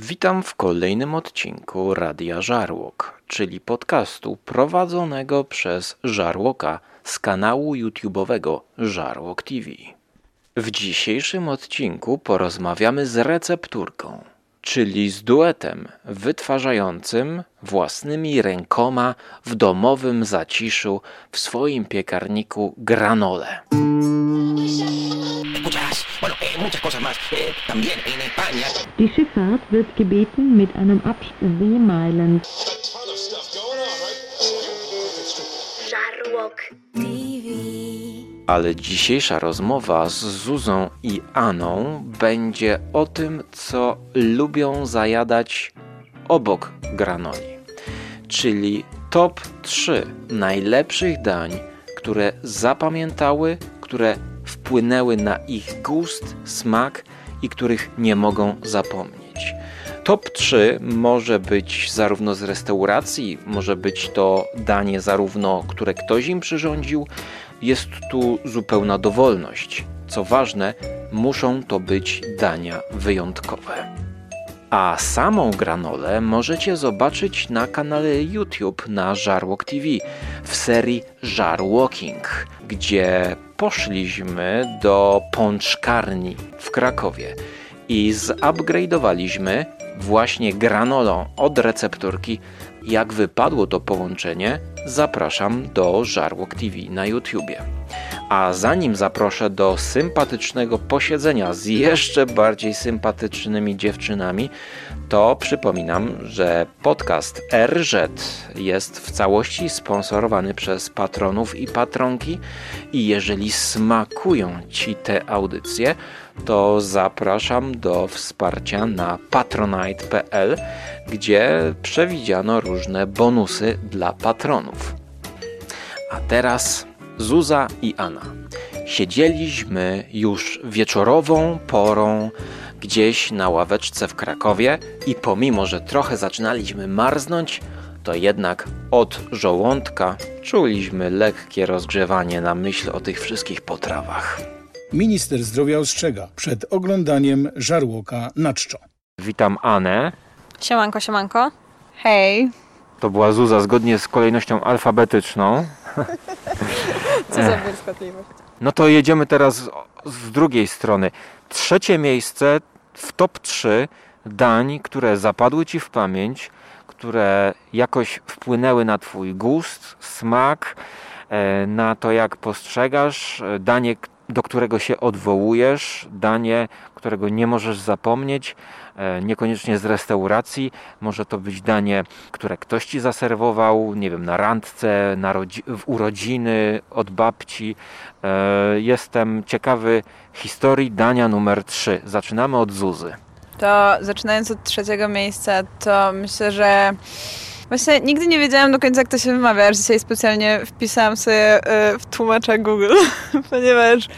Witam w kolejnym odcinku Radia Żarłok, czyli podcastu prowadzonego przez Żarłoka z kanału YouTube'owego Żarłok TV. W dzisiejszym odcinku porozmawiamy z recepturką, czyli z duetem wytwarzającym własnymi rękoma w domowym zaciszu w swoim piekarniku granole. Bueno, eh, muchas cosas más. Eh, también en España. Die Schifffahrt wird gebeten, mit einem Abstand Seemeilen Żarłok TV. Ale dzisiejsza rozmowa z Zuzą i Aną będzie o tym, co lubią zajadać obok granoli. Czyli top 3 najlepszych dań, które zapamiętały, które wpłynęły na ich gust, smak i których nie mogą zapomnieć. Top 3 może być zarówno z restauracji, może być to danie zarówno, które ktoś im przyrządził, jest tu zupełna dowolność. Co ważne, muszą to być dania wyjątkowe. A samą granolę możecie zobaczyć na kanale YouTube na Żarłok TV w serii Żarłoking, gdzie poszliśmy do pączkarni w Krakowie i zupgrade'owaliśmy właśnie granolą od recepturki. Jak wypadło to połączenie, zapraszam do Żarłok TV na YouTubie. A zanim zaproszę do sympatycznego posiedzenia z jeszcze bardziej sympatycznymi dziewczynami, to przypominam, że podcast RZ jest w całości sponsorowany przez patronów i patronki i jeżeli smakują Ci te audycje, to zapraszam do wsparcia na patronite.pl, gdzie przewidziano różne bonusy dla patronów. A teraz Zuza i Anna. Siedzieliśmy już wieczorową porą gdzieś na ławeczce w Krakowie i pomimo, że trochę zaczynaliśmy marznąć, to jednak od żołądka czuliśmy lekkie rozgrzewanie na myśl o tych wszystkich potrawach. Minister zdrowia ostrzega przed oglądaniem żarłoka na czczo. Witam Anę. Siemanko, siemanko. Hej. To była Zuza zgodnie z kolejnością alfabetyczną. Co za błyskotliwość. No to jedziemy teraz z- drugiej strony. Trzecie miejsce w top 3 dań, które zapadły Ci w pamięć, które jakoś wpłynęły na Twój gust, smak, e, na to jak postrzegasz, e, danie, do którego się odwołujesz, danie, którego nie możesz zapomnieć, e, niekoniecznie z restauracji, może to być danie, które ktoś Ci zaserwował, nie wiem, na randce, na w urodziny, od babci. E, Jestem ciekawy historii dania numer 3. Zaczynamy od Zuzy. To zaczynając od trzeciego miejsca, to myślę, że właśnie nigdy nie wiedziałam do końca, jak to się wymawia. aż Dzisiaj specjalnie wpisałam sobie y, w tłumacza Google, ponieważ e,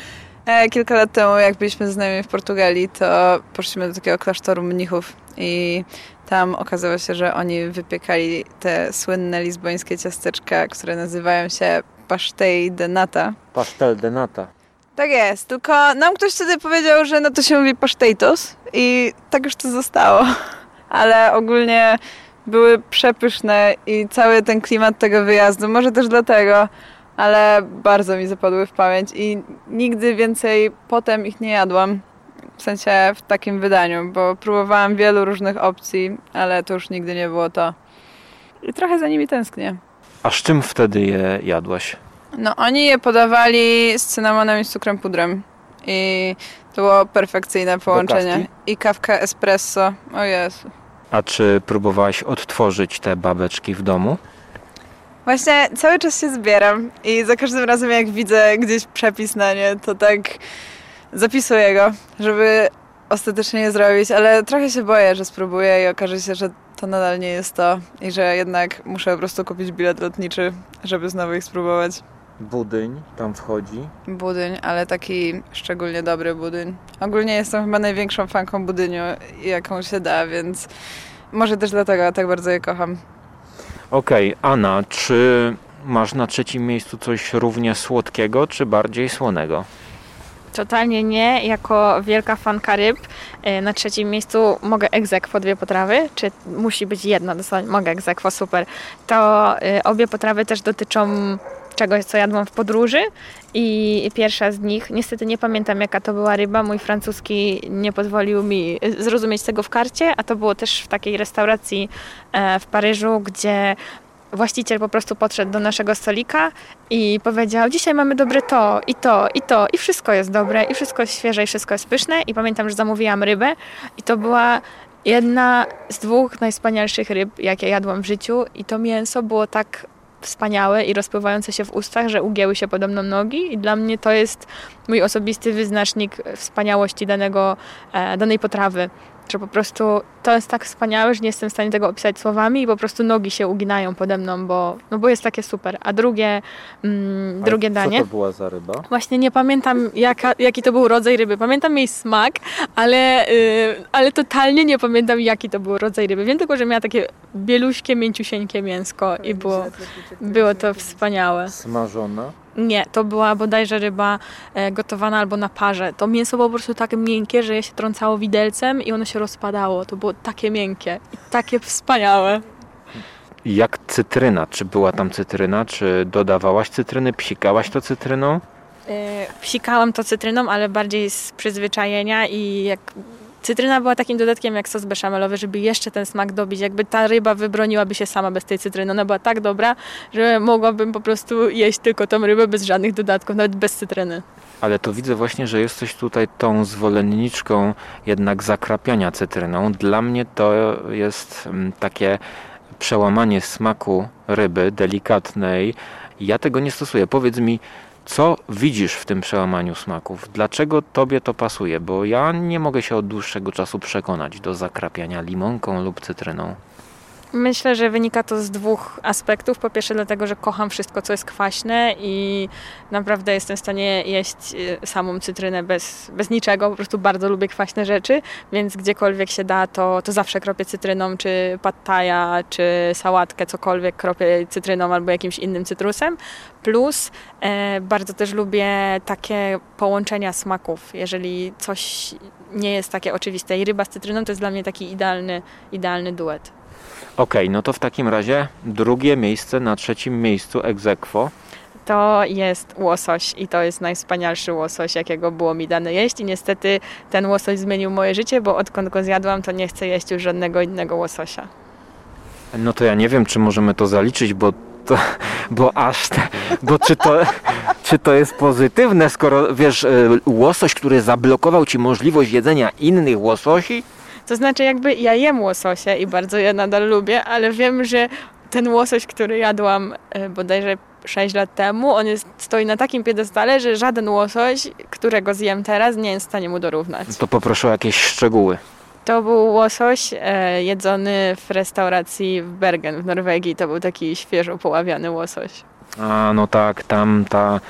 kilka lat temu, jak byliśmy z znajomymi w Portugalii, to poszliśmy do takiego klasztoru mnichów i tam okazało się, że oni wypiekali te słynne lizbońskie ciasteczka, które nazywają się pastel de nata. Pastel de nata. Tak jest, tylko nam ktoś wtedy powiedział, że no to się mówi pasztejtos i tak już to zostało. Ale ogólnie były przepyszne i cały ten klimat tego wyjazdu, może też dlatego, ale bardzo mi zapadły w pamięć i nigdy więcej potem ich nie jadłam. W sensie w takim wydaniu, bo próbowałam wielu różnych opcji, ale to już nigdy nie było to. I trochę za nimi tęsknię. A z czym wtedy je jadłaś? No oni je podawali z cynamonem i z cukrem pudrem. I to było perfekcyjne połączenie. I kawka espresso. O Jezu. A czy próbowałaś odtworzyć te babeczki w domu? Właśnie cały czas się zbieram i za każdym razem jak widzę gdzieś przepis na nie, to tak zapisuję go, żeby ostatecznie je zrobić, ale trochę się boję, że spróbuję i okaże się, że to nadal nie jest to i że jednak muszę po prostu kupić bilet lotniczy, żeby znowu ich spróbować. Budyń tam wchodzi. Budyń, ale taki szczególnie dobry budyń. Ogólnie jestem chyba największą fanką budyniu, jaką się da, więc może też dlatego tak bardzo je kocham. Okej, Anna, czy masz na trzecim miejscu coś równie słodkiego, czy bardziej słonego? Totalnie nie. Jako wielka fanka ryb e, na trzecim miejscu mogę egzekwo dwie potrawy, czy musi być jedna, mogę egzekwo, super. To e, obie potrawy też dotyczą czegoś, co jadłam w podróży i pierwsza z nich, niestety nie pamiętam jaka to była ryba, mój francuski nie pozwolił mi zrozumieć tego w karcie, a to było też w takiej restauracji e, w Paryżu, gdzie właściciel po prostu podszedł do naszego stolika i powiedział: Dzisiaj mamy dobre to, i to, i to, i wszystko jest dobre, i wszystko jest świeże, i wszystko jest pyszne. I pamiętam, że zamówiłam rybę, i to była jedna z dwóch najwspanialszych ryb, jakie jadłam w życiu, i to mięso było tak wspaniałe i rozpływające się w ustach, że ugięły się podobno nogi. I dla mnie to jest mój osobisty wyznacznik wspaniałości danego, e, danej potrawy że po prostu to jest tak wspaniałe, że nie jestem w stanie tego opisać słowami i po prostu nogi się uginają pode mną, bo, no bo jest takie super. A drugie, mm, drugie danie... Co to była za ryba? Właśnie nie pamiętam jaka, jaki to był rodzaj ryby. Pamiętam jej smak, ale, yy, ale totalnie nie pamiętam jaki to był rodzaj ryby. Wiem tylko, że miała takie bieluśkie, mięciusieńkie mięsko i było, było to wspaniałe. Smażona? Nie, to była bodajże ryba e, gotowana albo na parze. To mięso było po prostu tak miękkie, że je się trącało widelcem i ono się rozpadało. To było takie miękkie i takie wspaniałe. Jak cytryna? Czy była tam cytryna? Czy dodawałaś cytryny? Psikałaś to cytryną? E, Psikałam to cytryną, ale bardziej z przyzwyczajenia i jak Cytryna była takim dodatkiem jak sos beszamelowy, żeby jeszcze ten smak dobić. Jakby ta ryba wybroniłaby się sama bez tej cytryny. Ona była tak dobra, że mogłabym po prostu jeść tylko tą rybę bez żadnych dodatków, nawet bez cytryny. Ale to widzę właśnie, że jesteś tutaj tą zwolenniczką jednak zakrapiania cytryną. Dla mnie to jest mm, takie przełamanie smaku ryby delikatnej. Ja tego nie stosuję. Powiedz mi, co widzisz w tym przełamaniu smaków? Dlaczego tobie to pasuje? Bo ja nie mogę się od dłuższego czasu przekonać do zakrapiania limonką lub cytryną. Myślę, że wynika to z dwóch aspektów. Po pierwsze, dlatego, że kocham wszystko, co jest kwaśne i naprawdę jestem w stanie jeść y, samą cytrynę bez, bez niczego. Po prostu bardzo lubię kwaśne rzeczy, więc gdziekolwiek się da, to, to zawsze kropię cytryną, czy pattaja, czy sałatkę, cokolwiek kropię cytryną albo jakimś innym cytrusem. Plus e, bardzo też lubię takie połączenia smaków. Jeżeli coś nie jest takie oczywiste i ryba z cytryną to jest dla mnie taki idealny, idealny duet. Okej, no to w takim razie drugie miejsce na trzecim miejscu aequo. To jest łosoś i to jest najwspanialszy łosoś, jakiego było mi dane jeść i niestety ten łosoś zmienił moje życie, bo odkąd go zjadłam, to nie chcę jeść już żadnego innego łososia. No to ja nie wiem, czy możemy to zaliczyć, bo to, bo aż, te, bo czy to, czy to jest pozytywne, skoro wiesz, e, łosoś, który zablokował ci możliwość jedzenia innych łososi, To znaczy jakby ja jem łososie i bardzo je nadal lubię, ale wiem, że ten łosoś, który jadłam e, bodajże 6 lat temu, on jest, stoi na takim piedestale, że żaden łosoś, którego zjem teraz, nie jest w stanie mu dorównać. to poproszę o jakieś szczegóły. To był łosoś e, jedzony w restauracji w Bergen w Norwegii. To był taki świeżo poławiany łosoś. A no tak, tam ta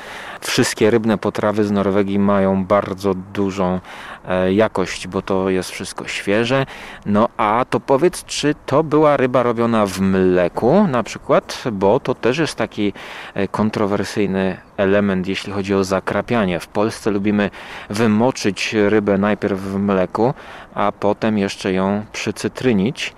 wszystkie rybne potrawy z Norwegii mają bardzo dużą e, jakość, bo to jest wszystko świeże. No a to powiedz, czy to była ryba robiona w mleku na przykład, bo to też jest taki e, kontrowersyjny element, jeśli chodzi o zakrapianie. W Polsce lubimy wymoczyć rybę najpierw w mleku, a potem jeszcze ją przycytrynić.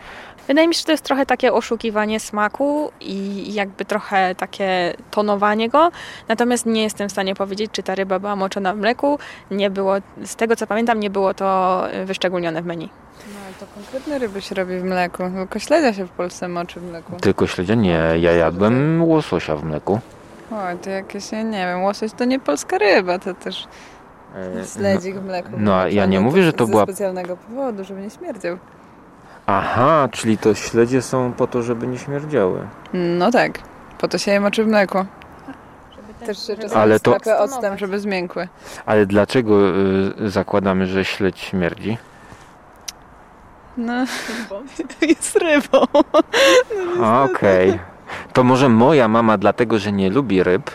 Wydaje mi się, że to jest trochę takie oszukiwanie smaku i jakby trochę takie tonowanie go. Natomiast nie jestem w stanie powiedzieć, czy ta ryba była moczona w mleku. Nie było, z tego co pamiętam, nie było to wyszczególnione w menu. No ale to konkretne ryby się robi w mleku. Tylko śledzia się w Polsce moczy w mleku. Tylko śledzia nie, ja jadłem łososia w mleku. Oj, to jakieś, ja nie wiem, łosoś to nie polska ryba, to też śledzik w mleku. no, a ja nie mówię, że to była- specjalnego powodu, żeby nie śmierdział. Aha, czyli to śledzie są po to, żeby nie śmierdziały. No tak, po to się je moczy w mleku. Też się czasami Ale to- octem, żeby zmiękły. Ale dlaczego y, zakładamy, że śledź śmierdzi? No, jest rybą. A, Okej. To może moja mama, dlatego że nie lubi ryb,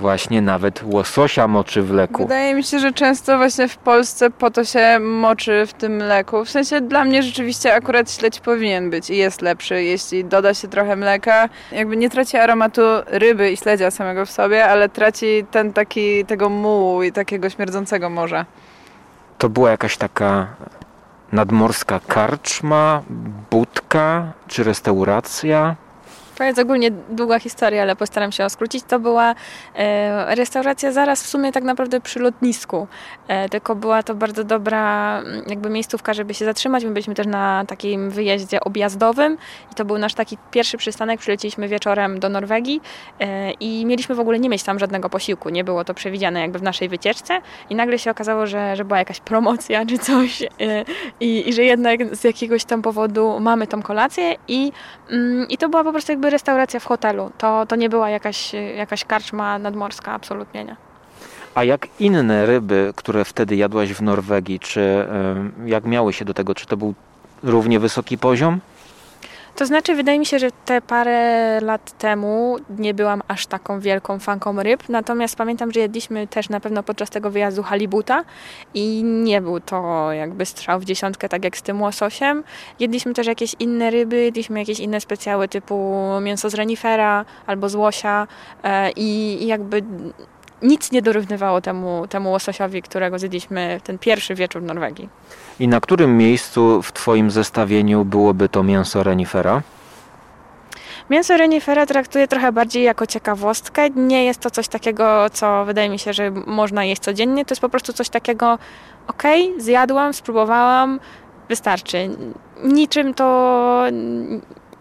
właśnie nawet łososia moczy w leku. Wydaje mi się, że często właśnie w Polsce po to się moczy w tym mleku. W sensie dla mnie rzeczywiście akurat śledź powinien być i jest lepszy, jeśli doda się trochę mleka. Jakby nie traci aromatu ryby i śledzia samego w sobie, ale traci ten taki, tego mułu i takiego śmierdzącego morza. To była jakaś taka nadmorska karczma, budka czy restauracja? To jest ogólnie długa historia, ale postaram się ją skrócić. To była e, restauracja zaraz w sumie tak naprawdę przy lotnisku. E, tylko była to bardzo dobra mm, jakby miejscówka, żeby się zatrzymać. My byliśmy też na takim wyjeździe objazdowym i to był nasz taki pierwszy przystanek. Przyleciliśmy wieczorem do Norwegii e, i mieliśmy w ogóle nie mieć tam żadnego posiłku. Nie było to przewidziane jakby w naszej wycieczce i nagle się okazało, że, że była jakaś promocja czy coś i, i że jednak z jakiegoś tam powodu mamy tą kolację i, mm, i to była po prostu jakby restauracja w hotelu. To, to nie była jakaś, jakaś karczma nadmorska, absolutnie nie. A jak inne ryby, które wtedy jadłaś w Norwegii, czy jak miały się do tego? Czy to był równie wysoki poziom? To znaczy, wydaje mi się, że te parę lat temu nie byłam aż taką wielką fanką ryb, natomiast pamiętam, że jedliśmy też na pewno podczas tego wyjazdu halibuta i nie był to jakby strzał w dziesiątkę, tak jak z tym łososiem. Jedliśmy też jakieś inne ryby, jedliśmy jakieś inne specjały typu mięso z renifera albo z łosia e, i, i jakby nic nie dorównywało temu, temu łososiowi, którego zjedliśmy ten pierwszy wieczór w Norwegii. I na którym miejscu w Twoim zestawieniu byłoby to mięso renifera? Mięso renifera traktuję trochę bardziej jako ciekawostkę. Nie jest to coś takiego, co wydaje mi się, że można jeść codziennie. To jest po prostu coś takiego, okej, zjadłam, spróbowałam, wystarczy. Niczym to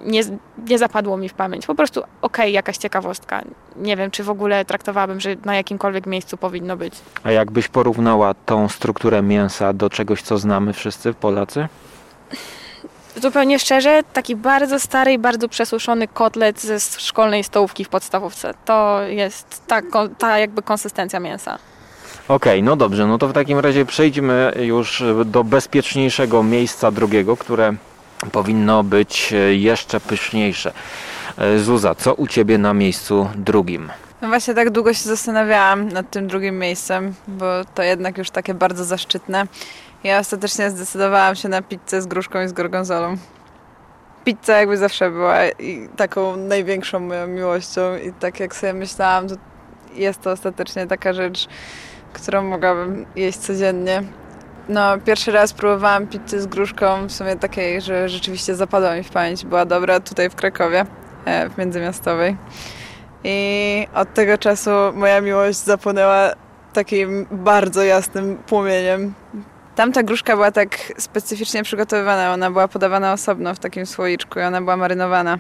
nie, nie zapadło mi w pamięć. Po prostu okej, jakaś ciekawostka. Nie wiem, czy w ogóle traktowałabym, że na jakimkolwiek miejscu powinno być. A jakbyś porównała tą strukturę mięsa do czegoś, co znamy wszyscy Polacy? Zupełnie szczerze, taki bardzo stary i bardzo przesuszony kotlet ze szkolnej stołówki w podstawówce. To jest ta, ta jakby konsystencja mięsa. Okej, no dobrze, no to w takim razie przejdźmy już do bezpieczniejszego miejsca drugiego, które powinno być jeszcze pyszniejsze. E, Zuza, co u Ciebie na miejscu drugim? No właśnie tak długo się zastanawiałam nad tym drugim miejscem, bo to jednak już takie bardzo zaszczytne. Ja ostatecznie zdecydowałam się na pizzę z gruszką i z gorgonzolą. Pizza jakby zawsze była taką największą moją miłością i tak jak sobie myślałam, to jest to ostatecznie taka rzecz, którą mogłabym jeść codziennie. No, pierwszy raz próbowałam pizzę z gruszką, w sumie takiej, że rzeczywiście zapadła mi w pamięć. Była dobra tutaj w Krakowie, e, w Międzymiastowej. I od tego czasu moja miłość zapłonęła takim bardzo jasnym płomieniem. Tamta gruszka była tak specyficznie przygotowywana. Ona była podawana osobno w takim słoiczku i ona była marynowana.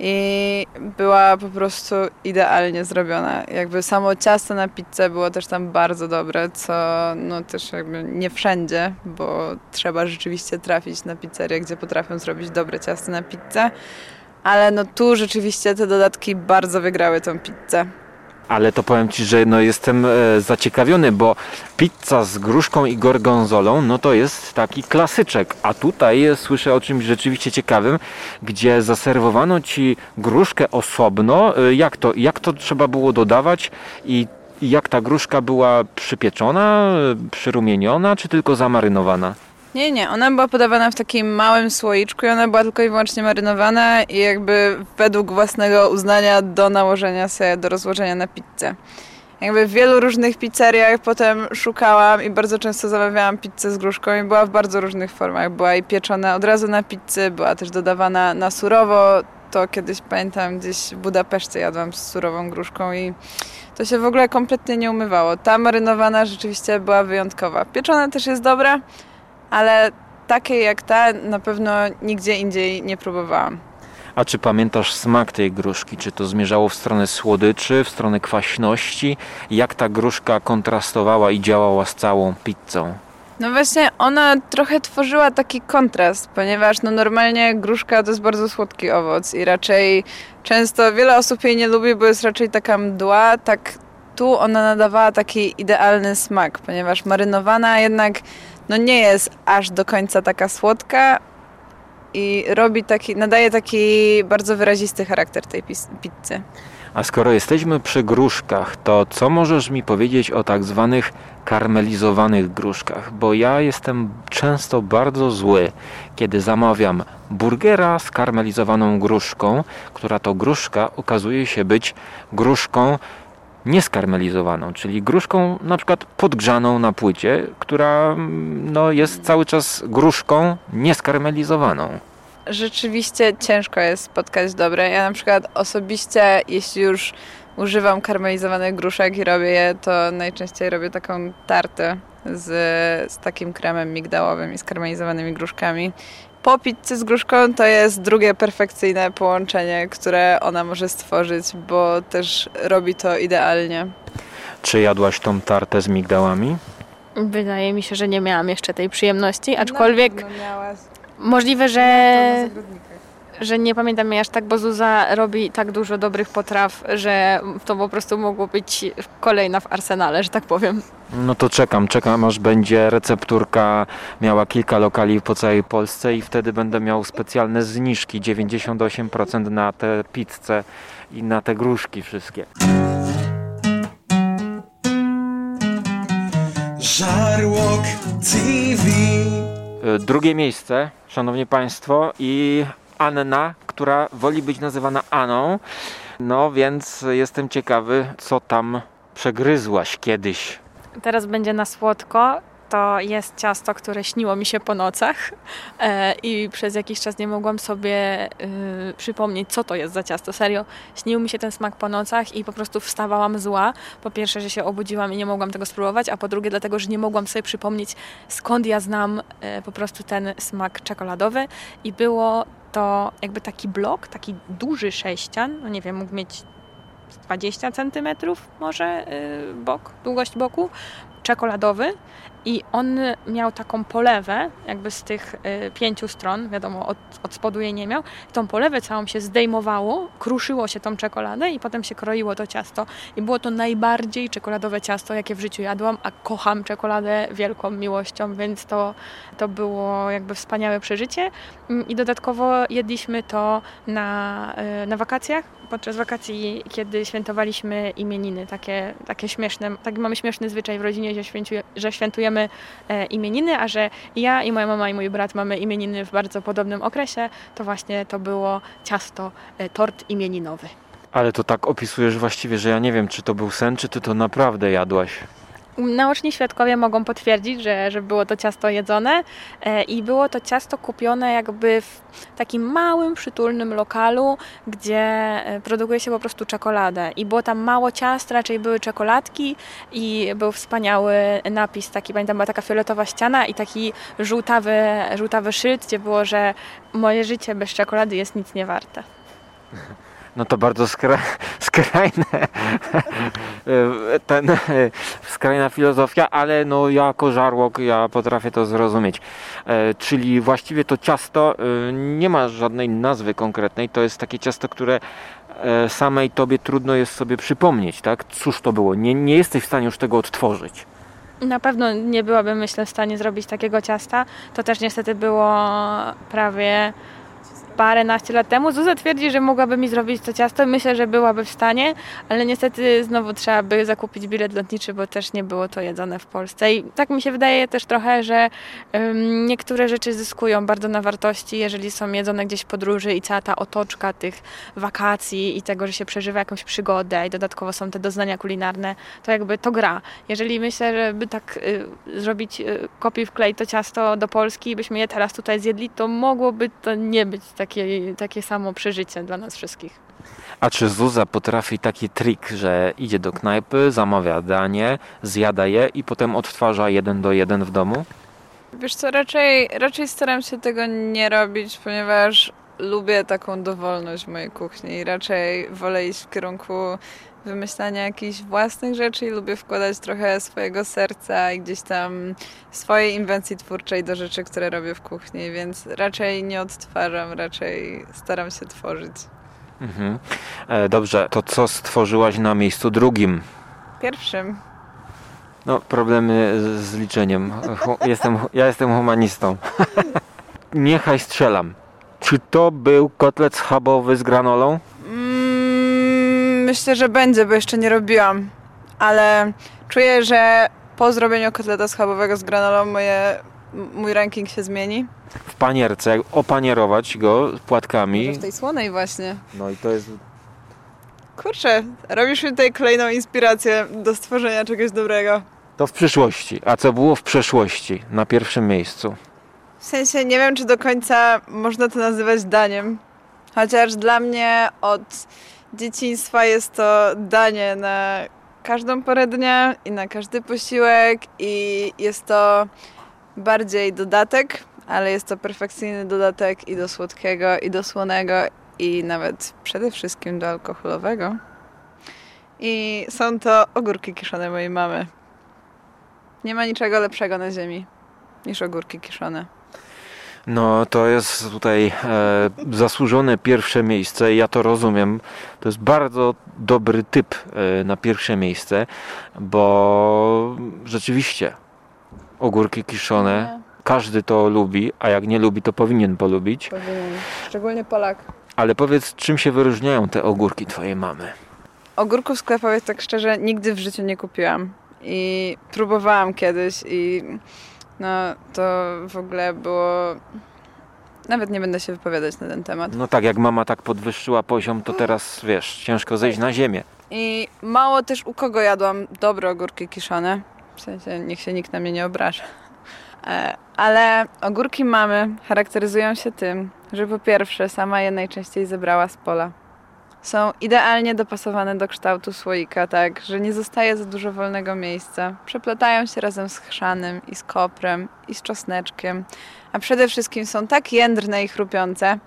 I była po prostu idealnie zrobiona. Jakby samo ciasto na pizzę było też tam bardzo dobre, co no też jakby nie wszędzie, bo trzeba rzeczywiście trafić na pizzerię, gdzie potrafią zrobić dobre ciasto na pizzę. Ale no tu rzeczywiście te dodatki bardzo wygrały tą pizzę. Ale to powiem Ci, że no jestem e, zaciekawiony, bo pizza z gruszką i gorgonzolą, no to jest taki klasyczek. A tutaj słyszę o czymś rzeczywiście ciekawym, gdzie zaserwowano Ci gruszkę osobno. E, Jak to, jak to trzeba było dodawać i i jak ta gruszka była przypieczona, e, przyrumieniona, czy tylko zamarynowana? Nie, nie, ona była podawana w takim małym słoiczku i ona była tylko i wyłącznie marynowana i jakby według własnego uznania do nałożenia sobie, do rozłożenia na pizzę. Jakby w wielu różnych pizzeriach potem szukałam i bardzo często zamawiałam pizzę z gruszką i była w bardzo różnych formach. Była i pieczona od razu na pizzy, była też dodawana na surowo. To kiedyś pamiętam gdzieś w Budapeszcie jadłam z surową gruszką i to się w ogóle kompletnie nie umywało. Ta marynowana rzeczywiście była wyjątkowa. Pieczona też jest dobra, ale takiej jak ta na pewno nigdzie indziej nie próbowałam. A czy pamiętasz smak tej gruszki? Czy to zmierzało w stronę słodyczy, w stronę kwaśności? Jak ta gruszka kontrastowała i działała z całą pizzą? No właśnie, ona trochę tworzyła taki kontrast, ponieważ no normalnie gruszka to jest bardzo słodki owoc i raczej często wiele osób jej nie lubi, bo jest raczej taka mdła, tak tu ona nadawała taki idealny smak, ponieważ marynowana jednak no nie jest aż do końca taka słodka i robi taki, nadaje taki bardzo wyrazisty charakter tej pizzy. A skoro jesteśmy przy gruszkach, to co możesz mi powiedzieć o tak zwanych karmelizowanych gruszkach? Bo ja jestem często bardzo zły, kiedy zamawiam burgera z karmelizowaną gruszką, która to gruszka okazuje się być gruszką nieskarmelizowaną, czyli gruszką na przykład podgrzaną na płycie, która mm, no, jest cały czas gruszką nieskarmelizowaną. Rzeczywiście ciężko jest spotkać dobre. Ja na przykład osobiście, jeśli już używam karmelizowanych gruszek i robię je, to najczęściej robię taką tartę z, z takim kremem migdałowym i z karmelizowanymi gruszkami. Po pizzy z gruszką to jest drugie perfekcyjne połączenie, które ona może stworzyć, bo też robi to idealnie. Czy jadłaś tą tartę z migdałami? Wydaje mi się, że nie miałam jeszcze tej przyjemności, aczkolwiek No, miałaś możliwe, to że. Że nie pamiętam jej aż tak, bo Zuza robi tak dużo dobrych potraw, że to po prostu mogło być kolejna w arsenale, że tak powiem. No to czekam, czekam aż będzie recepturka miała kilka lokali po całej Polsce i wtedy będę miał specjalne zniżki 98% na te pizze i na te gruszki wszystkie. Żarłok TV. Y, Drugie miejsce, szanowni państwo, i Anna, która woli być nazywana Aną. No więc jestem ciekawy, co tam przegryzłaś kiedyś. Teraz będzie na słodko. To jest ciasto, które śniło mi się po nocach e, i przez jakiś czas nie mogłam sobie y, przypomnieć, co to jest za ciasto. Serio, śnił mi się ten smak po nocach i po prostu wstawałam zła. Po pierwsze, że się obudziłam i nie mogłam tego spróbować, a po drugie, dlatego, że nie mogłam sobie przypomnieć, skąd ja znam e, po prostu ten smak czekoladowy. I było to jakby taki blok, taki duży sześcian, no nie wiem, mógł mieć 20 centymetrów może y, bok, długość boku, czekoladowy i on miał taką polewę, jakby z tych y, pięciu stron, wiadomo, od, od spodu jej nie miał. Tą polewę całą się zdejmowało, kruszyło się tą czekoladę i potem się kroiło to ciasto. I było to najbardziej czekoladowe ciasto, jakie w życiu jadłam, a kocham czekoladę wielką miłością, więc to, to było jakby wspaniałe przeżycie. Mm, I dodatkowo jedliśmy to na, y, na wakacjach, podczas wakacji, kiedy świętowaliśmy imieniny, takie, takie śmieszne, taki mamy śmieszny zwyczaj w rodzinie, że, świętuje, że świętujemy e, imieniny, a że ja i moja mama i mój brat mamy imieniny w bardzo podobnym okresie, to właśnie to było ciasto, e, tort imieninowy. Ale to tak opisujesz właściwie, że ja nie wiem, czy to był sen, czy ty to naprawdę jadłaś. Naoczni świadkowie mogą potwierdzić, że, że było to ciasto jedzone e, i było to ciasto kupione jakby w takim małym, przytulnym lokalu, gdzie e, produkuje się po prostu czekoladę. I było tam mało ciast, raczej były czekoladki i był wspaniały napis, taki pamiętam, była taka fioletowa ściana i taki żółtawy, żółtawy szyld, gdzie było, że moje życie bez czekolady jest nic nie warte. No to bardzo skra skrajne, ten, skrajna filozofia, ale no jako żarłok ja potrafię to zrozumieć. E, Czyli właściwie to ciasto e, nie ma żadnej nazwy konkretnej, to jest takie ciasto, które e, samej tobie trudno jest sobie przypomnieć, tak? Cóż to było? Nie, nie jesteś w stanie już tego odtworzyć. Na pewno nie byłabym, myślę, w stanie zrobić takiego ciasta. To też niestety było prawie paręnaście lat temu. Zuza twierdzi, że mogłaby mi zrobić to ciasto. Myślę, że byłaby w stanie, ale niestety znowu trzeba by zakupić bilet lotniczy, bo też nie było to jedzone w Polsce. I tak mi się wydaje też trochę, że ym, niektóre rzeczy zyskują bardzo na wartości, jeżeli są jedzone gdzieś w podróży i cała ta otoczka tych wakacji i tego, że się przeżywa jakąś przygodę i dodatkowo są te doznania kulinarne, to jakby to gra. Jeżeli myślę, żeby tak y, zrobić y, kopiuj wklej to ciasto do Polski i byśmy je teraz tutaj zjedli, to mogłoby to nie być takie, takie samo przeżycie dla nas wszystkich. A czy Zuza potrafi taki trik, że idzie do knajpy, zamawia danie, zjada je i potem odtwarza jeden do jeden w domu? Wiesz co, raczej, raczej staram się tego nie robić, ponieważ lubię taką dowolność w mojej kuchni i raczej wolę iść w kierunku wymyślania jakichś własnych rzeczy i lubię wkładać trochę swojego serca i gdzieś tam swojej inwencji twórczej do rzeczy, które robię w kuchni, więc raczej nie odtwarzam, raczej staram się tworzyć. Mhm. E, dobrze, to co stworzyłaś na miejscu drugim? Pierwszym No, problemy z, liczeniem. Jestem, ja jestem humanistą. Niechaj strzelam. Czy to był kotlet schabowy z granolą? Myślę, że będzie, bo jeszcze nie robiłam. Ale czuję, że po zrobieniu kotleta schabowego z granolą moje, mój ranking się zmieni. W panierce, jak opanierować go płatkami. Może w tej słonej właśnie. No i to jest Kurczę, robisz mi tutaj kolejną inspirację do stworzenia czegoś dobrego. to w przyszłości. A co było w przeszłości na pierwszym miejscu? W sensie nie wiem, czy do końca można to nazywać daniem. Chociaż dla mnie od dzieciństwa jest to danie na każdą porę dnia i na każdy posiłek i jest to bardziej dodatek, ale jest to perfekcyjny dodatek i do słodkiego, i do słonego, i nawet przede wszystkim do alkoholowego. I są to ogórki kiszone mojej mamy. Nie ma niczego lepszego na ziemi niż ogórki kiszone. No to jest tutaj e, zasłużone pierwsze miejsce. Ja to rozumiem. To jest bardzo dobry typ e, na pierwsze miejsce, bo rzeczywiście ogórki kiszone, każdy to lubi, a jak nie lubi, to powinien polubić. Powinien. Szczególnie Polak. Ale powiedz, czym się wyróżniają te ogórki twojej mamy? Ogórków sklepowych, tak szczerze, nigdy w życiu nie kupiłam. I próbowałam kiedyś i no to w ogóle było... Nawet nie będę się wypowiadać na ten temat. No tak, jak mama tak podwyższyła poziom, to teraz wiesz, ciężko zejść na ziemię. I mało też u kogo jadłam dobre ogórki kiszone. W sensie, niech się nikt na mnie nie obraża. E, Ale ogórki mamy charakteryzują się tym, że po pierwsze sama je najczęściej zebrała z pola. Są idealnie dopasowane do kształtu słoika, tak, że nie zostaje za dużo wolnego miejsca. Przeplatają się razem z chrzanym i z koprem i z czosneczkiem. A przede wszystkim są tak jędrne i chrupiące,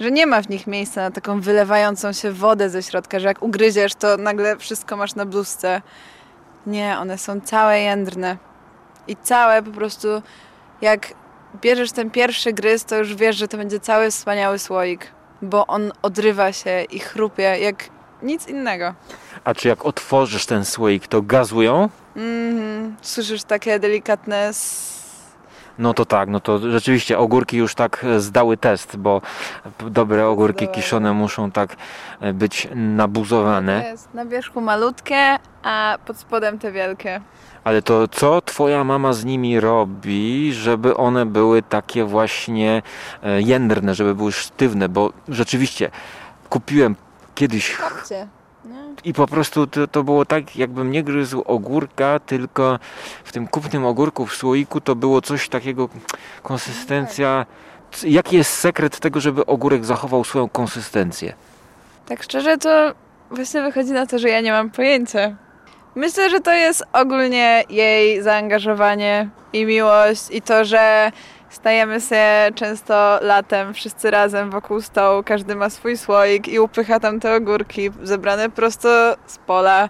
że nie ma w nich miejsca na taką wylewającą się wodę ze środka, że jak ugryziesz, to nagle wszystko masz na bluzce. Nie, one są całe jędrne. I całe po prostu, jak bierzesz ten pierwszy gryz, to już wiesz, że to będzie cały wspaniały słoik, bo on odrywa się i chrupie jak nic innego. A czy jak otworzysz ten słoik, to gazują? Mhm. Słyszysz takie delikatne No to tak, no to rzeczywiście ogórki już tak e, zdały test, bo dobre ogórki kiszone muszą tak e, być nabuzowane. jest na wierzchu malutkie, a pod spodem te wielkie. Ale to co twoja mama z nimi robi, żeby one były takie właśnie e, jędrne, żeby były sztywne, bo rzeczywiście kupiłem kiedyś Kapcie. Nie? i po prostu to, to było tak, jakbym nie gryzł ogórka, tylko w tym kupnym ogórku w słoiku to było coś takiego, konsystencja. C- Jaki jest sekret tego, żeby ogórek zachował swoją konsystencję? Tak szczerze to właśnie wychodzi na to, że ja nie mam pojęcia. Myślę, że to jest ogólnie jej zaangażowanie i miłość i to, że stajemy się często latem wszyscy razem wokół stołu, każdy ma swój słoik i upycha tam te ogórki zebrane prosto z pola.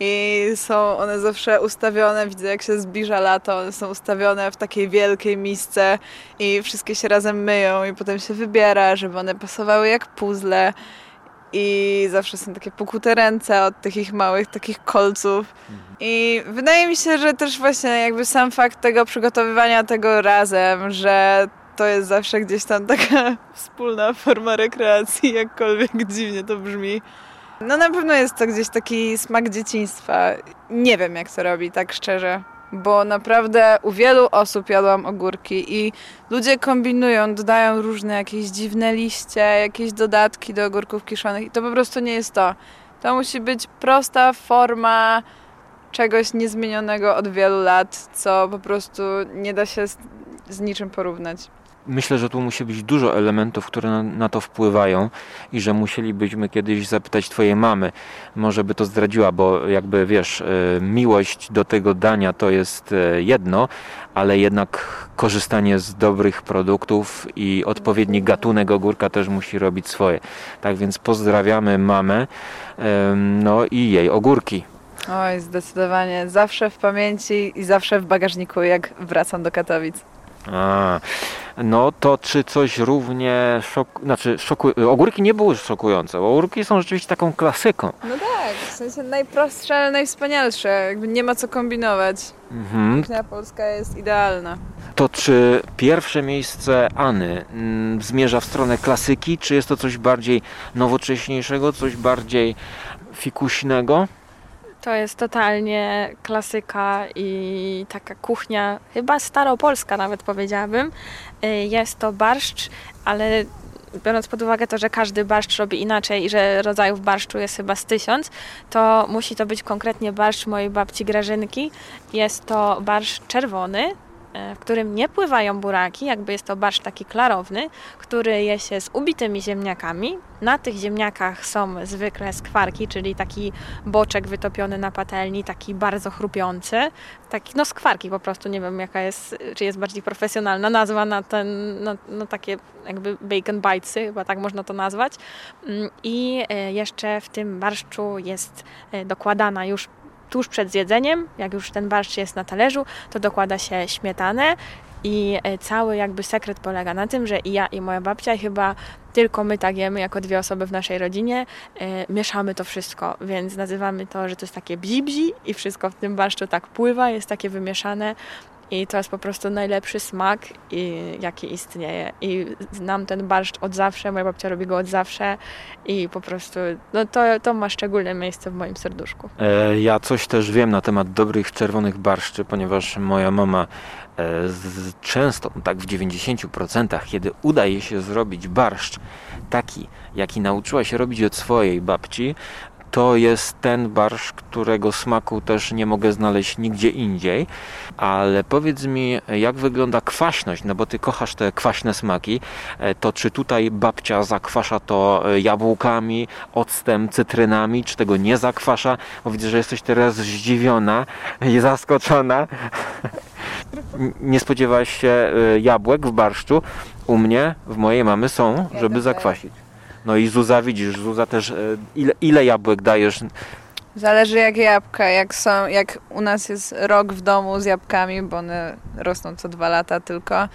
I są one zawsze ustawione, widzę jak się zbliża lato, one są ustawione w takiej wielkiej misce i wszystkie się razem myją i potem się wybiera, żeby one pasowały jak puzzle i zawsze są takie pokute ręce od tych ich małych takich kolców. I wydaje mi się, że też właśnie jakby sam fakt tego przygotowywania tego razem, że to jest zawsze gdzieś tam taka wspólna forma rekreacji, jakkolwiek dziwnie to brzmi. No na pewno jest to gdzieś taki smak dzieciństwa. Nie wiem jak to robi, tak szczerze. Bo naprawdę u wielu osób jadłam ogórki i ludzie kombinują, dodają różne jakieś dziwne liście, jakieś dodatki do ogórków kiszonych i to po prostu nie jest to. To musi być prosta forma czegoś niezmienionego od wielu lat, co po prostu nie da się z, z niczym porównać. Myślę, że tu musi być dużo elementów, które na, to wpływają i że musielibyśmy kiedyś zapytać twojej mamy, może by to zdradziła, bo jakby wiesz, e, miłość do tego dania to jest e, jedno, ale jednak korzystanie z dobrych produktów i odpowiedni gatunek ogórka też musi robić swoje. Tak więc pozdrawiamy mamę, no i jej ogórki. Oj, zdecydowanie. Zawsze w pamięci i zawsze w bagażniku, jak wracam do Katowic. A, no to czy coś równie szok... znaczy szoku... ogórki nie były szokujące, bo ogórki są rzeczywiście taką klasyką. No tak. W sensie najprostsze, ale najwspanialsze. Jakby nie ma co kombinować. Mhm. Kuchnia polska jest idealna. To czy pierwsze miejsce Any mm, zmierza w stronę klasyki, czy jest to coś bardziej nowocześniejszego, coś bardziej fikuśnego? To jest totalnie klasyka i taka kuchnia, chyba staropolska nawet powiedziałabym. Y, Jest to barszcz, ale biorąc pod uwagę to, że każdy barszcz robi inaczej i że rodzajów barszczu jest chyba z tysiąc, to musi to być konkretnie barszcz mojej babci Grażynki. Jest to barszcz czerwony, w którym nie pływają buraki, jakby jest to barszcz taki klarowny, który je się z ubitymi ziemniakami. Na tych ziemniakach są zwykle skwarki, czyli taki boczek wytopiony na patelni, taki bardzo chrupiący. Taki, no skwarki po prostu, nie wiem jaka jest, czy jest bardziej profesjonalna nazwa na ten, no, no takie jakby bacon bitesy, chyba tak można to nazwać. Mm, I e, jeszcze w tym barszczu jest e, dokładana już tuż przed zjedzeniem, jak już ten barszcz jest na talerzu, to dokłada się śmietanę i e, cały jakby sekret polega na tym, że i ja i moja babcia i chyba tylko my tak jemy jako dwie osoby w naszej rodzinie, e, mieszamy to wszystko, więc nazywamy to, że to jest takie bzi-bzi i wszystko w tym barszczu tak pływa, jest takie wymieszane i to jest po prostu najlepszy smak, i, jaki istnieje. I znam ten barszcz od zawsze, moja babcia robi go od zawsze i po prostu no to, to ma szczególne miejsce w moim serduszku. E, Ja coś też wiem na temat dobrych czerwonych barszczy, ponieważ moja mama e, z, często, tak w 90%, kiedy udaje się zrobić barszcz taki, jaki nauczyła się robić od swojej babci, to jest ten barszcz, którego smaku też nie mogę znaleźć nigdzie indziej. Ale powiedz mi, jak wygląda kwaśność, no bo ty kochasz te kwaśne smaki, e, to czy tutaj babcia zakwasza to e, jabłkami, octem, cytrynami, czy tego nie zakwasza? Bo widzę, że jesteś teraz zdziwiona i zaskoczona. Nie spodziewałaś się e, jabłek w barszczu? U mnie, w mojej mamy są, żeby zakwasić. No i Zuza, widzisz, Zuza też, e, ile, ile jabłek dajesz? Zależy jakie jabłka, jak są, jak u nas jest rok w domu z jabłkami, bo one rosną co dwa lata tylko,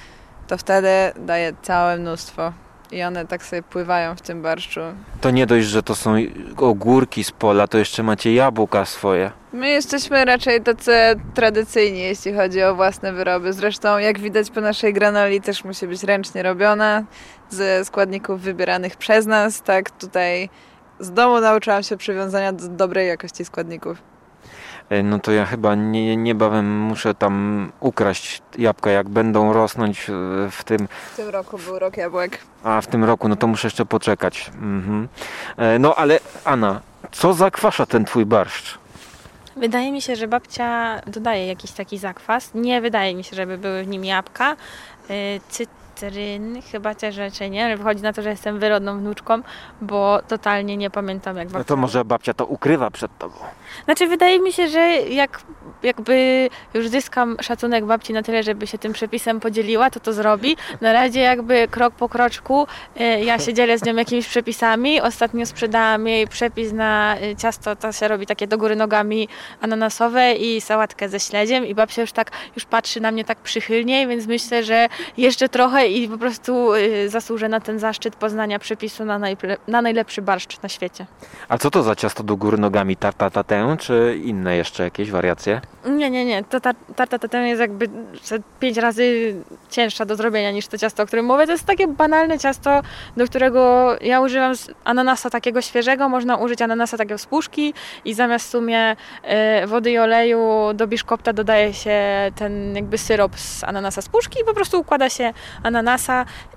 to wtedy daję całe mnóstwo. I one tak sobie pływają w tym barszczu. To nie dość, że to są ogórki z pola, to jeszcze macie jabłka swoje. My jesteśmy raczej tacy tradycyjni, jeśli chodzi o własne wyroby. Zresztą, jak widać po naszej granoli, też musi być ręcznie robiona, ze składników wybieranych przez nas. Tak, tutaj z domu nauczyłam się przywiązania do dobrej jakości składników. E, No to ja chyba nie, niebawem muszę tam ukraść jabłka, jak będą rosnąć e, w tym, W tym roku był rok jabłek. a w tym roku, no to muszę jeszcze poczekać. Mhm. E, No ale Anna, co zakwasza ten twój barszcz? Wydaje mi się, że babcia dodaje jakiś taki zakwas. Nie wydaje mi się, żeby były w nim jabłka. Yy, Cytryn chyba też raczej nie, ale wychodzi na to, że jestem wyrodną wnuczką, bo totalnie nie pamiętam jak babcia... No to może babcia to ukrywa przed tobą. Znaczy wydaje mi się, że jak jakby już zyskam szacunek babci na tyle, żeby się tym przepisem podzieliła, to to zrobi. Na razie jakby krok po kroczku y, ja się dzielę z nią jakimiś przepisami. Ostatnio sprzedałam jej przepis na y, ciasto, to się robi takie do góry nogami ananasowe i sałatkę ze śledziem i babcia już tak już patrzy na mnie tak przychylniej, więc myślę, że jeszcze trochę i po prostu y, zasłużę na ten zaszczyt poznania przepisu na, najple- na najlepszy barszcz na świecie. A co to za ciasto do góry nogami? Tarta tatę, czy inne jeszcze jakieś wariacje? Nie, nie, nie. To ta, tarta tatem jest jakby pięć razy cięższa do zrobienia niż to ciasto, o którym mówię. To jest takie banalne ciasto, do którego ja używam ananasa takiego świeżego. Można użyć ananasa takiego z puszki i zamiast w sumie e, wody i oleju do biszkopta dodaje się ten jakby syrop z ananasa z puszki i po prostu układa się ananasa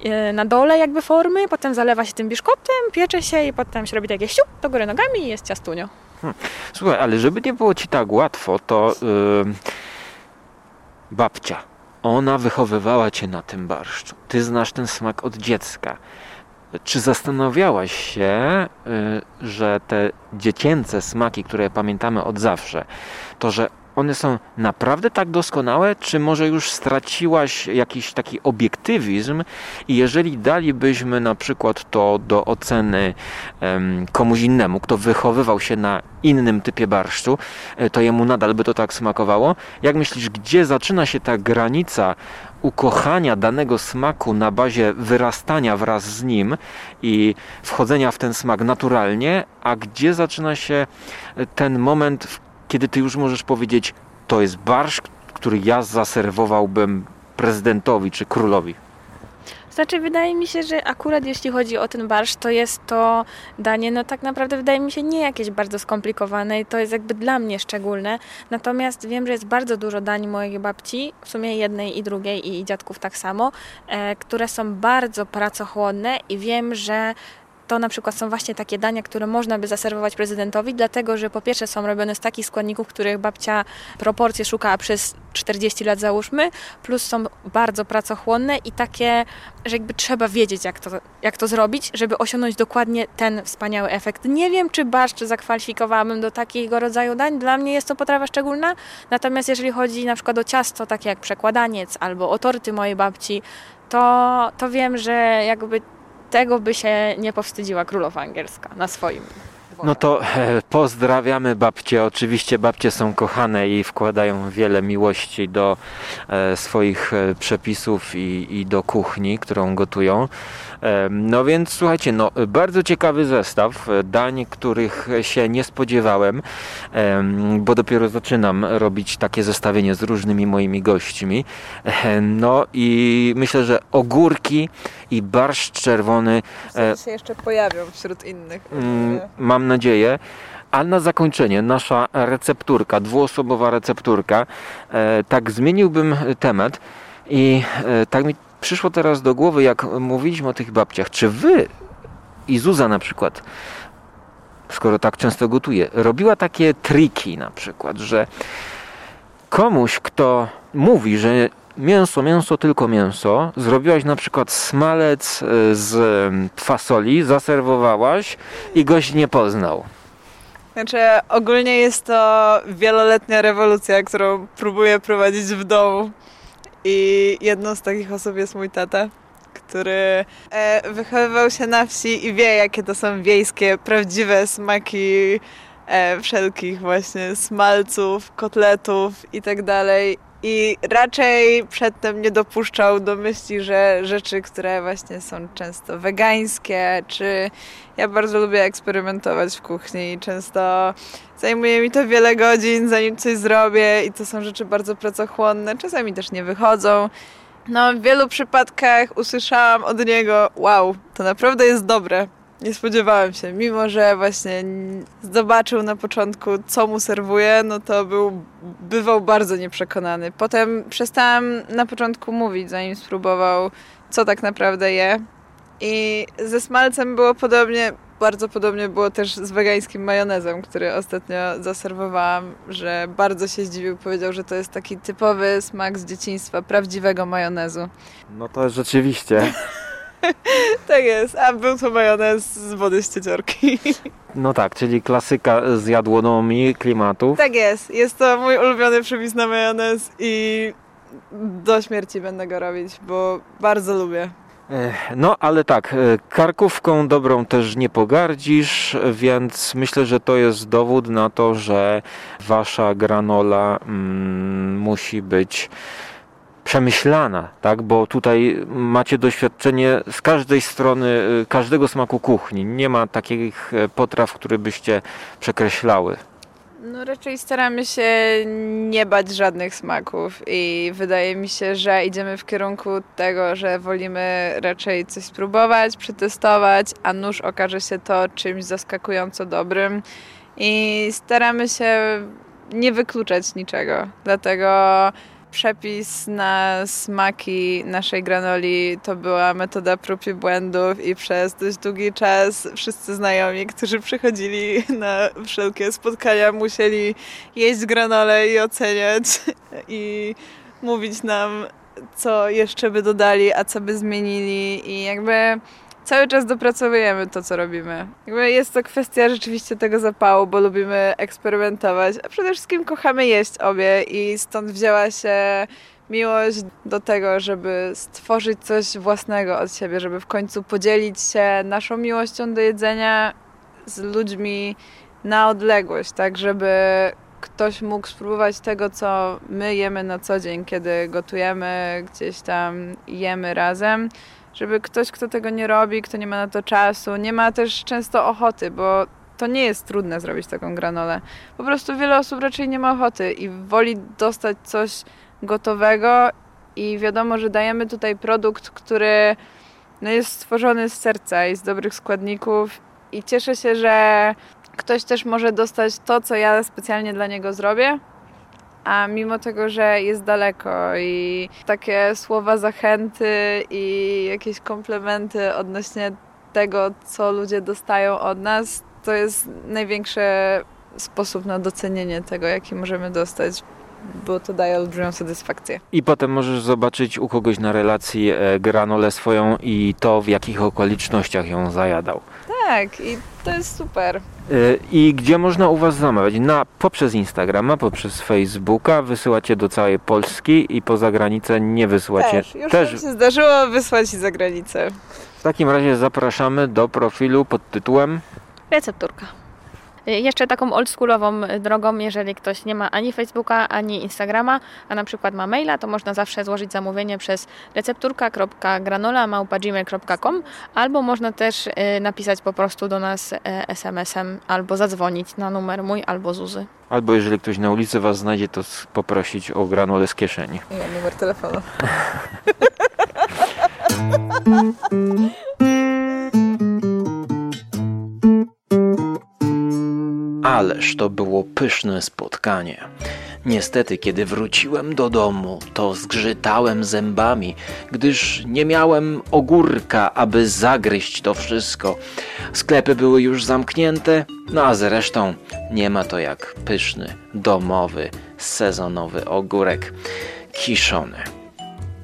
e, na dole jakby formy, potem zalewa się tym biszkoptem, piecze się i potem się robi takie siup do góry nogami i jest ciastunio. Słuchaj, ale żeby nie było ci tak łatwo, to yy, babcia, ona wychowywała cię na tym barszczu. Ty znasz ten smak od dziecka. Czy zastanawiałaś się, yy, że te dziecięce smaki, które pamiętamy od zawsze, to że one są naprawdę tak doskonałe, czy może już straciłaś jakiś taki obiektywizm i jeżeli dalibyśmy na przykład to do oceny komuś innemu, kto wychowywał się na innym typie barszczu, e, to jemu nadal by to tak smakowało? Jak myślisz, gdzie zaczyna się ta granica ukochania danego smaku na bazie wyrastania wraz z nim i wchodzenia w ten smak naturalnie, a gdzie zaczyna się ten moment, w- kiedy ty już możesz powiedzieć, to jest barszcz, który ja zaserwowałbym prezydentowi czy królowi. Znaczy, wydaje mi się, że akurat jeśli chodzi o ten barszcz, to jest to danie, no tak naprawdę wydaje mi się nie jakieś bardzo skomplikowane i to jest jakby dla mnie szczególne. Natomiast wiem, że jest bardzo dużo dań mojej babci, w sumie jednej i drugiej i dziadków tak samo, e, które są bardzo pracochłonne i wiem, że to na przykład są właśnie takie dania, które można by zaserwować prezydentowi, dlatego że po pierwsze są robione z takich składników, których babcia proporcje szukała przez 40 lat załóżmy, plus są bardzo pracochłonne i takie, że jakby trzeba wiedzieć jak to, jak to zrobić, żeby osiągnąć dokładnie ten wspaniały efekt. Nie wiem, czy barszcz zakwalifikowałabym do takiego rodzaju dań, dla mnie jest to potrawa szczególna, natomiast jeżeli chodzi na przykład o ciasto, takie jak przekładaniec albo o torty mojej babci, to, to wiem, że jakby tego by się nie powstydziła królowa angielska na swoim. No to pozdrawiamy babcie. Oczywiście babcie są kochane i wkładają wiele miłości do e, swoich e, przepisów i, i do kuchni, którą gotują. E, No więc słuchajcie, no bardzo ciekawy zestaw dań, których się nie spodziewałem, em, bo dopiero zaczynam robić takie zestawienie z różnymi moimi gośćmi. No i myślę, że ogórki i barszcz czerwony e, się jeszcze pojawią wśród innych. Mm, Mam nadzieję. A na zakończenie nasza recepturka, dwuosobowa recepturka. E, tak zmieniłbym temat i e, tak mi przyszło teraz do głowy, jak mówiliśmy o tych babciach. Czy wy i Zuza na przykład, skoro tak często gotuje, robiła takie triki na przykład, że komuś, kto mówi, że mięso, mięso, tylko mięso, zrobiłaś na przykład smalec e, z fasoli, zaserwowałaś i gość nie poznał. Znaczy, ogólnie jest to wieloletnia rewolucja, którą próbuję prowadzić w domu. I jedną z takich osób jest mój tata, który e, wychowywał się na wsi i wie, jakie to są wiejskie, prawdziwe smaki e, wszelkich właśnie smalców, kotletów i tak dalej. I raczej przedtem nie dopuszczał do myśli, że rzeczy, które właśnie są często wegańskie, czy ja bardzo lubię eksperymentować w kuchni i często zajmuje mi to wiele godzin, zanim coś zrobię i to są rzeczy bardzo pracochłonne. Czasami też nie wychodzą. No, w wielu przypadkach usłyszałam od niego, wow, to naprawdę jest dobre. Nie spodziewałem się, mimo że właśnie zobaczył na początku, co mu serwuję, no to był, bywał bardzo nieprzekonany. Potem przestałam na początku mówić, zanim spróbował, co tak naprawdę je. I ze smalcem było podobnie, bardzo podobnie było też z wegańskim majonezem, który ostatnio zaserwowałam, że bardzo się zdziwił, powiedział, że to jest taki typowy smak z dzieciństwa, prawdziwego majonezu. No to rzeczywiście. Tak jest, a był to majonez z wody z cieciorki. No tak, czyli klasyka z jadłonomii klimatów. Tak jest, jest to mój ulubiony przepis na majonez i do śmierci będę go robić, bo bardzo lubię. No, ale tak, e, karkówką dobrą też nie pogardzisz, więc myślę, że to jest dowód na to, że wasza granola mm, musi być przemyślana, tak? Bo tutaj macie doświadczenie z każdej strony, e, każdego smaku kuchni. Nie ma takich e, potraw, które byście przekreślały. No raczej staramy się nie bać żadnych smaków i wydaje mi się, że idziemy w kierunku tego, że wolimy raczej coś spróbować, przetestować, a nuż okaże się to czymś zaskakująco dobrym i staramy się nie wykluczać niczego. Dlatego przepis na smaki naszej granoli. To była metoda prób i błędów i przez dość długi czas wszyscy znajomi, którzy przychodzili na wszelkie spotkania, musieli jeść granole i oceniać i mówić nam, co jeszcze by dodali, a co by zmienili. I jakby cały czas dopracowujemy to, co robimy. Jakby jest to kwestia rzeczywiście tego zapału, bo lubimy eksperymentować, a przede wszystkim kochamy jeść obie i stąd wzięła się miłość do tego, żeby stworzyć coś własnego od siebie, żeby w końcu podzielić się naszą miłością do jedzenia z ludźmi na odległość, tak żeby ktoś mógł spróbować tego, co my jemy na co dzień, kiedy gotujemy, gdzieś tam jemy razem. Żeby ktoś, kto tego nie robi, kto nie ma na to czasu, nie ma też często ochoty, bo to nie jest trudne zrobić taką granolę. Po prostu wiele osób raczej nie ma ochoty i woli dostać coś gotowego i wiadomo, że dajemy tutaj produkt, który no, jest stworzony z serca i z dobrych składników i cieszę się, że ktoś też może dostać to, co ja specjalnie dla niego zrobię, a mimo tego, że jest daleko i takie słowa zachęty i jakieś komplementy odnośnie tego, co ludzie dostają od nas, to jest największy sposób na docenienie tego, jaki możemy dostać, bo to daje olbrzymią satysfakcję. I potem możesz zobaczyć u kogoś na relacji e, granolę swoją i to, w jakich okolicznościach ją zajadał. Tak, i to jest super. E, I gdzie można u Was zamawiać? Na, poprzez Instagrama, poprzez Facebooka, wysyłacie do całej Polski i poza granicę nie wysyłacie. Też, już Też. się zdarzyło wysłać za granicę. W takim razie zapraszamy do profilu pod tytułem Recepturka. Y, Jeszcze taką oldschoolową drogą, jeżeli ktoś nie ma ani Facebooka, ani Instagrama, a na przykład ma maila, to można zawsze złożyć zamówienie przez recepturka.granola.gmail.com albo można też y, napisać po prostu do nas y, SMS-em albo zadzwonić na numer mój albo Zuzy. Albo jeżeli ktoś na ulicy Was znajdzie, to poprosić o granolę z kieszeni. I numer telefonu. Ależ to było pyszne spotkanie. Niestety, kiedy wróciłem do domu, to zgrzytałem zębami, gdyż nie miałem ogórka, aby zagryźć to wszystko. Sklepy były już zamknięte, no a zresztą nie ma to jak pyszny, domowy, sezonowy ogórek kiszony.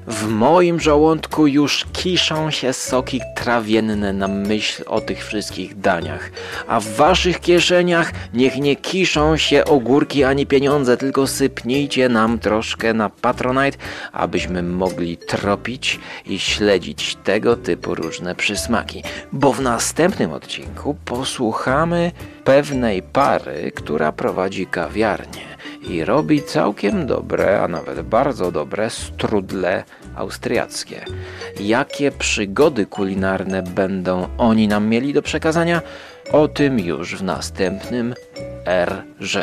W moim żołądku już kiszą się soki trawienne na myśl o tych wszystkich daniach, a w waszych kieszeniach niech nie kiszą się ogórki ani pieniądze, tylko sypnijcie nam troszkę na Patronite, abyśmy mogli tropić i śledzić tego typu różne przysmaki. Bo w następnym odcinku posłuchamy pewnej pary, która prowadzi kawiarnię i robi całkiem dobre, a nawet bardzo dobre strudle austriackie. Jakie przygody kulinarne będą oni nam mieli do przekazania? O tym już w następnym RZ.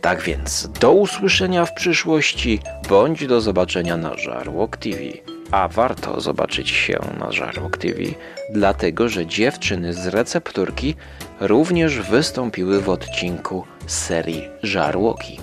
Tak więc do usłyszenia w przyszłości, bądź do zobaczenia na Żarłok TV. A warto zobaczyć się na Żarłok TV, dlatego że dziewczyny z recepturki również wystąpiły w odcinku serii Żarłoki.